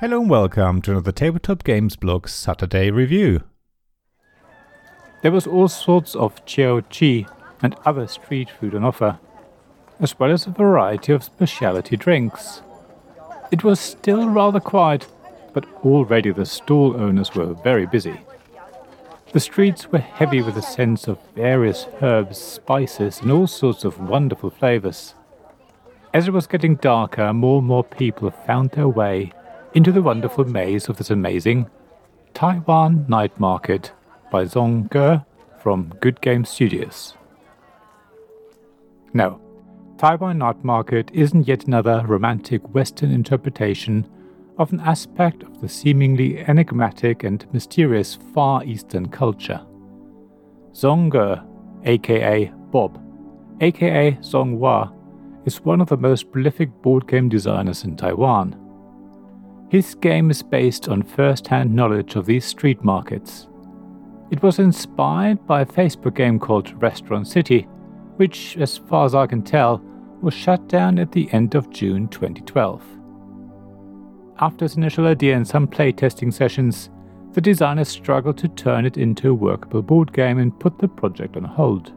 Hello and welcome to another Tabletop Games Blog Saturday review. There was all sorts of Xiaochi and other street food on offer, as well as a variety of specialty drinks. It was still rather quiet, but already the stall owners were very busy. The streets were heavy with the scents of various herbs, spices, and all sorts of wonderful flavors. As it was getting darker, more and more people found their way into the wonderful maze of this amazing Taiwan Night Market by Zong-Ger from Good Game Studios. No, Taiwan Night Market isn't yet another romantic Western interpretation of an aspect of the seemingly enigmatic and mysterious Far Eastern culture. Zong-Ger, aka Bob, aka Zong Hua, is one of the most prolific board game designers in Taiwan. His game is based on first hand knowledge of these street markets. It was inspired by a Facebook game called Restaurant City, which, as far as I can tell, was shut down at the end of June 2012. After its initial idea and some playtesting sessions, the designers struggled to turn it into a workable board game and put the project on hold.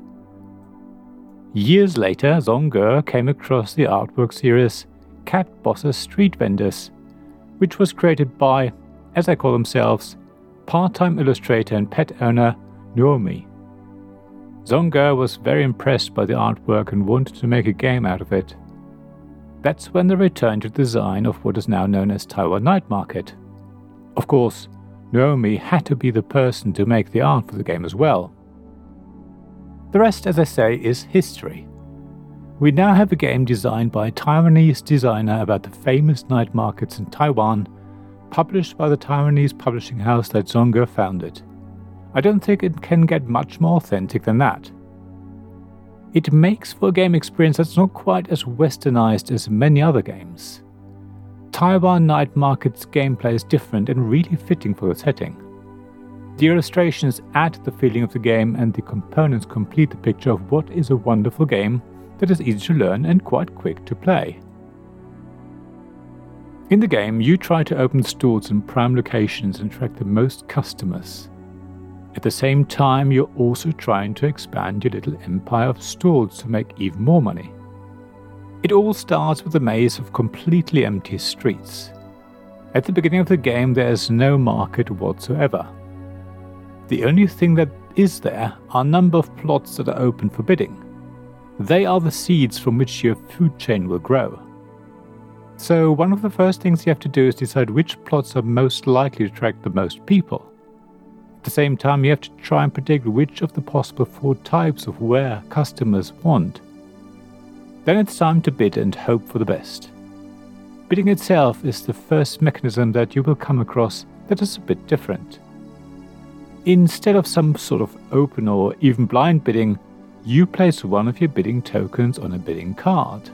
Years later, Zong-Ger came across the artwork series Cat Boss's Street Vendors, which was created by, as they call themselves, part time illustrator and pet owner Naomi. Zong-Ger was very impressed by the artwork and wanted to make a game out of it. That's when they returned to the design of what is now known as Taiwan Night Market. Of course, Naomi had to be the person to make the art for the game as well. The rest, as I say, is history. We now have a game designed by a Taiwanese designer about the famous night markets in Taiwan, published by the Taiwanese publishing house that Zong-Ger founded. I don't think it can get much more authentic than that. It makes for a game experience that's not quite as westernized as many other games. Taiwan Night Market's gameplay is different and really fitting for the setting. The illustrations add the feeling of the game, and the components complete the picture of what is a wonderful game that is easy to learn and quite quick to play. In the game, you try to open stores in prime locations and attract the most customers. At the same time, you're also trying to expand your little empire of stores to make even more money. It all starts with a maze of completely empty streets. At the beginning of the game, there is no market whatsoever. The only thing that is there are a number of plots that are open for bidding. They are the seeds from which your food chain will grow. So, one of the first things you have to do is decide which plots are most likely to attract the most people. At the same time, you have to try and predict which of the possible four types of ware customers want. Then it's time to bid and hope for the best. Bidding itself is the first mechanism that you will come across that is a bit different. Instead of some sort of open or even blind bidding, you place one of your bidding tokens on a bidding card.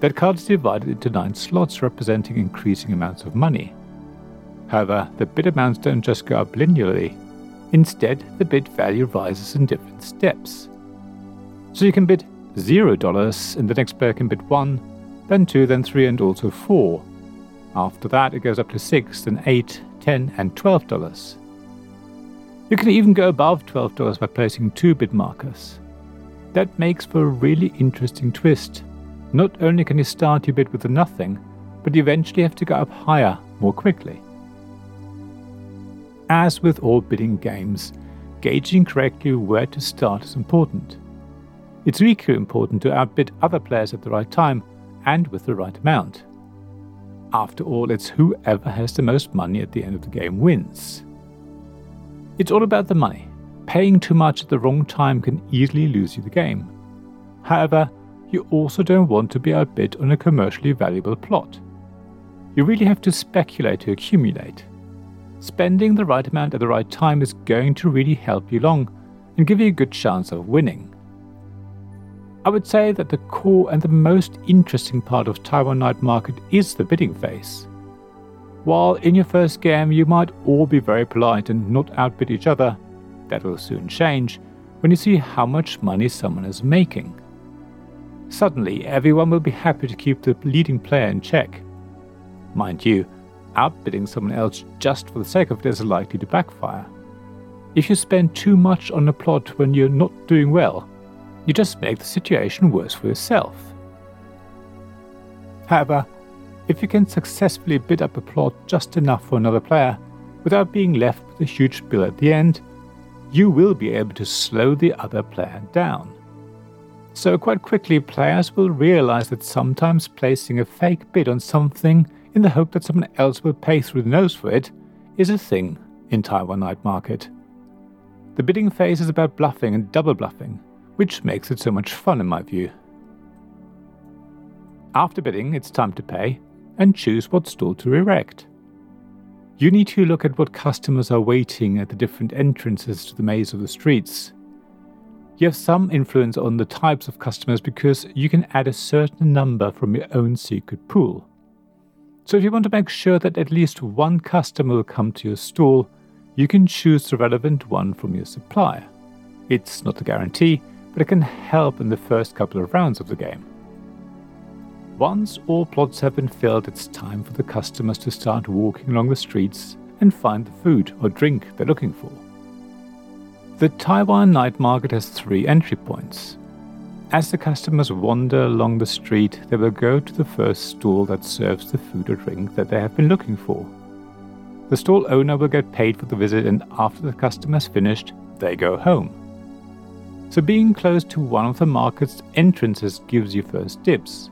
That card is divided into nine slots representing increasing amounts of money. However, the bid amounts don't just go up linearly. Instead, the bid value rises in different steps. So you can bid $0 and the next player can bid 1, then 2, then 3, and also 4. After that, it goes up to 6, then 8, 10, and $12. You can even go above $12 by placing two bid markers. That makes for a really interesting twist. Not only can you start your bid with nothing, but you eventually have to go up higher more quickly. As with all bidding games, gauging correctly where to start is important. It's equally important to outbid other players at the right time and with the right amount. After all, it's whoever has the most money at the end of the game wins. It's all about the money. Paying too much at the wrong time can easily lose you the game. However, you also don't want to be outbid on a commercially valuable plot. You really have to speculate to accumulate. Spending the right amount at the right time is going to really help you long and give you a good chance of winning. I would say that the core and the most interesting part of Taiwan Night Market is the bidding phase. While in your first game you might all be very polite and not outbid each other, that will soon change when you see how much money someone is making. Suddenly, everyone will be happy to keep the leading player in check. Mind you, outbidding someone else just for the sake of it is likely to backfire. If you spend too much on a plot when you're not doing well, you just make the situation worse for yourself. However, if you can successfully bid up a plot just enough for another player without being left with a huge bill at the end, you will be able to slow the other player down. So, quite quickly, players will realize that sometimes placing a fake bid on something in the hope that someone else will pay through the nose for it is a thing in Taiwan Night Market. The bidding phase is about bluffing and double bluffing, which makes it so much fun in my view. After bidding, it's time to pay and choose what stall to erect. You need to look at what customers are waiting at the different entrances to the maze of the streets. You have some influence on the types of customers because you can add a certain number from your own secret pool. So, if you want to make sure that at least one customer will come to your stall, you can choose the relevant one from your supplier. It's not a guarantee, but it can help in the first couple of rounds of the game. Once all plots have been filled, it's time for the customers to start walking along the streets and find the food or drink they're looking for. The Taiwan night market has three entry points. As the customers wander along the street, they will go to the first stall that serves the food or drink that they have been looking for. The stall owner will get paid for the visit, and after the customer has finished, they go home. So, being close to one of the market's entrances gives you first dibs.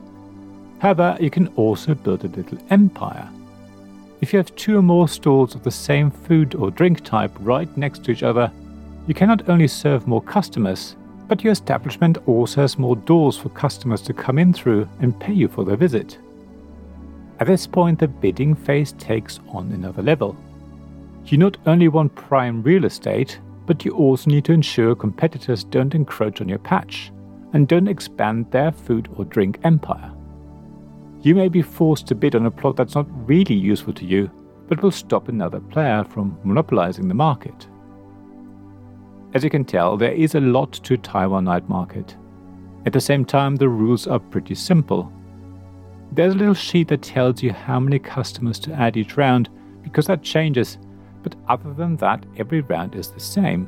However, you can also build a little empire. If you have two or more stalls of the same food or drink type right next to each other, you can not only serve more customers, but your establishment also has more doors for customers to come in through and pay you for their visit. At this point, the bidding phase takes on another level. You not only want prime real estate, but you also need to ensure competitors don't encroach on your patch and don't expand their food or drink empire you may be forced to bid on a plot that's not really useful to you, but will stop another player from monopolizing the market. As you can tell, there is a lot to Taiwan night market. At the same time, the rules are pretty simple. There's a little sheet that tells you how many customers to add each round, because that changes, but other than that, every round is the same.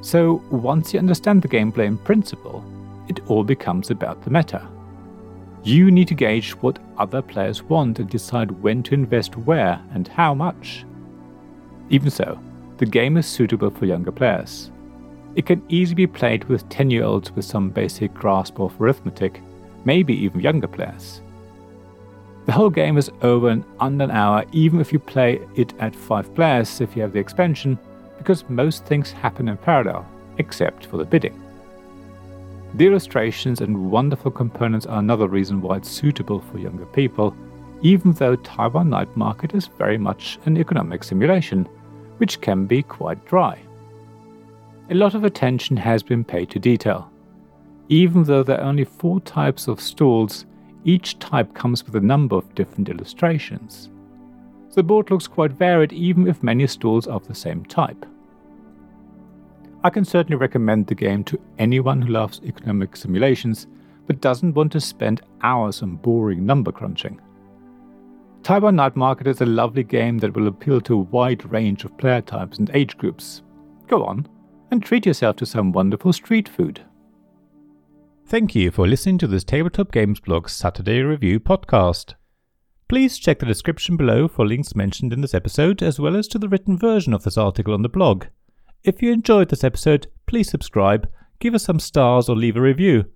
So, once you understand the gameplay in principle, it all becomes about the meta. You need to gauge what other players want and decide when to invest where and how much. Even so, the game is suitable for younger players. It can easily be played with 10 year olds with some basic grasp of arithmetic, maybe even younger players. The whole game is over in under an hour, even if you play it at 5 players if you have the expansion, because most things happen in parallel, except for the bidding. The illustrations and wonderful components are another reason why it's suitable for younger people, even though Taiwan Night Market is very much an economic simulation, which can be quite dry. A lot of attention has been paid to detail. Even though there are only four types of stalls, each type comes with a number of different illustrations. The board looks quite varied even if many stalls are of the same type. I can certainly recommend the game to anyone who loves economic simulations but doesn't want to spend hours on boring number crunching. Taiwan Night Market is a lovely game that will appeal to a wide range of player types and age groups. Go on and treat yourself to some wonderful street food. Thank you for listening to this Tabletop Games Blog Saturday Review podcast. Please check the description below for links mentioned in this episode, as well as to the written version of this article on the blog. If you enjoyed this episode, please subscribe, give us some stars, or leave a review.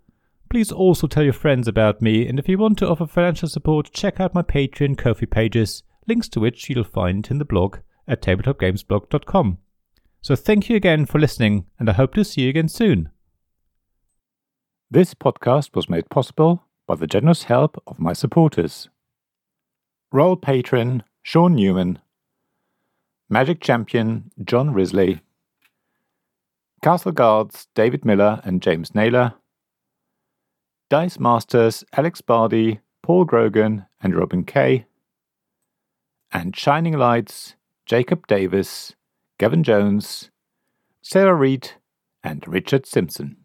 Please also tell your friends about me, and if you want to offer financial support, check out my Patreon Ko-fi pages, links to which you'll find in the blog at tabletopgamesblog.com. So thank you again for listening, and I hope to see you again soon. This podcast was made possible by the generous help of my supporters. Royal Patron Sean Newman, Magic Champion John Risley, Castle Guards David Miller and James Naylor, Dice Masters Alex Bardi, Paul Grogan, and Robin Kay, and Shining Lights Jacob Davis, Gavin Jones, Sarah Reed, and Richard Simpson.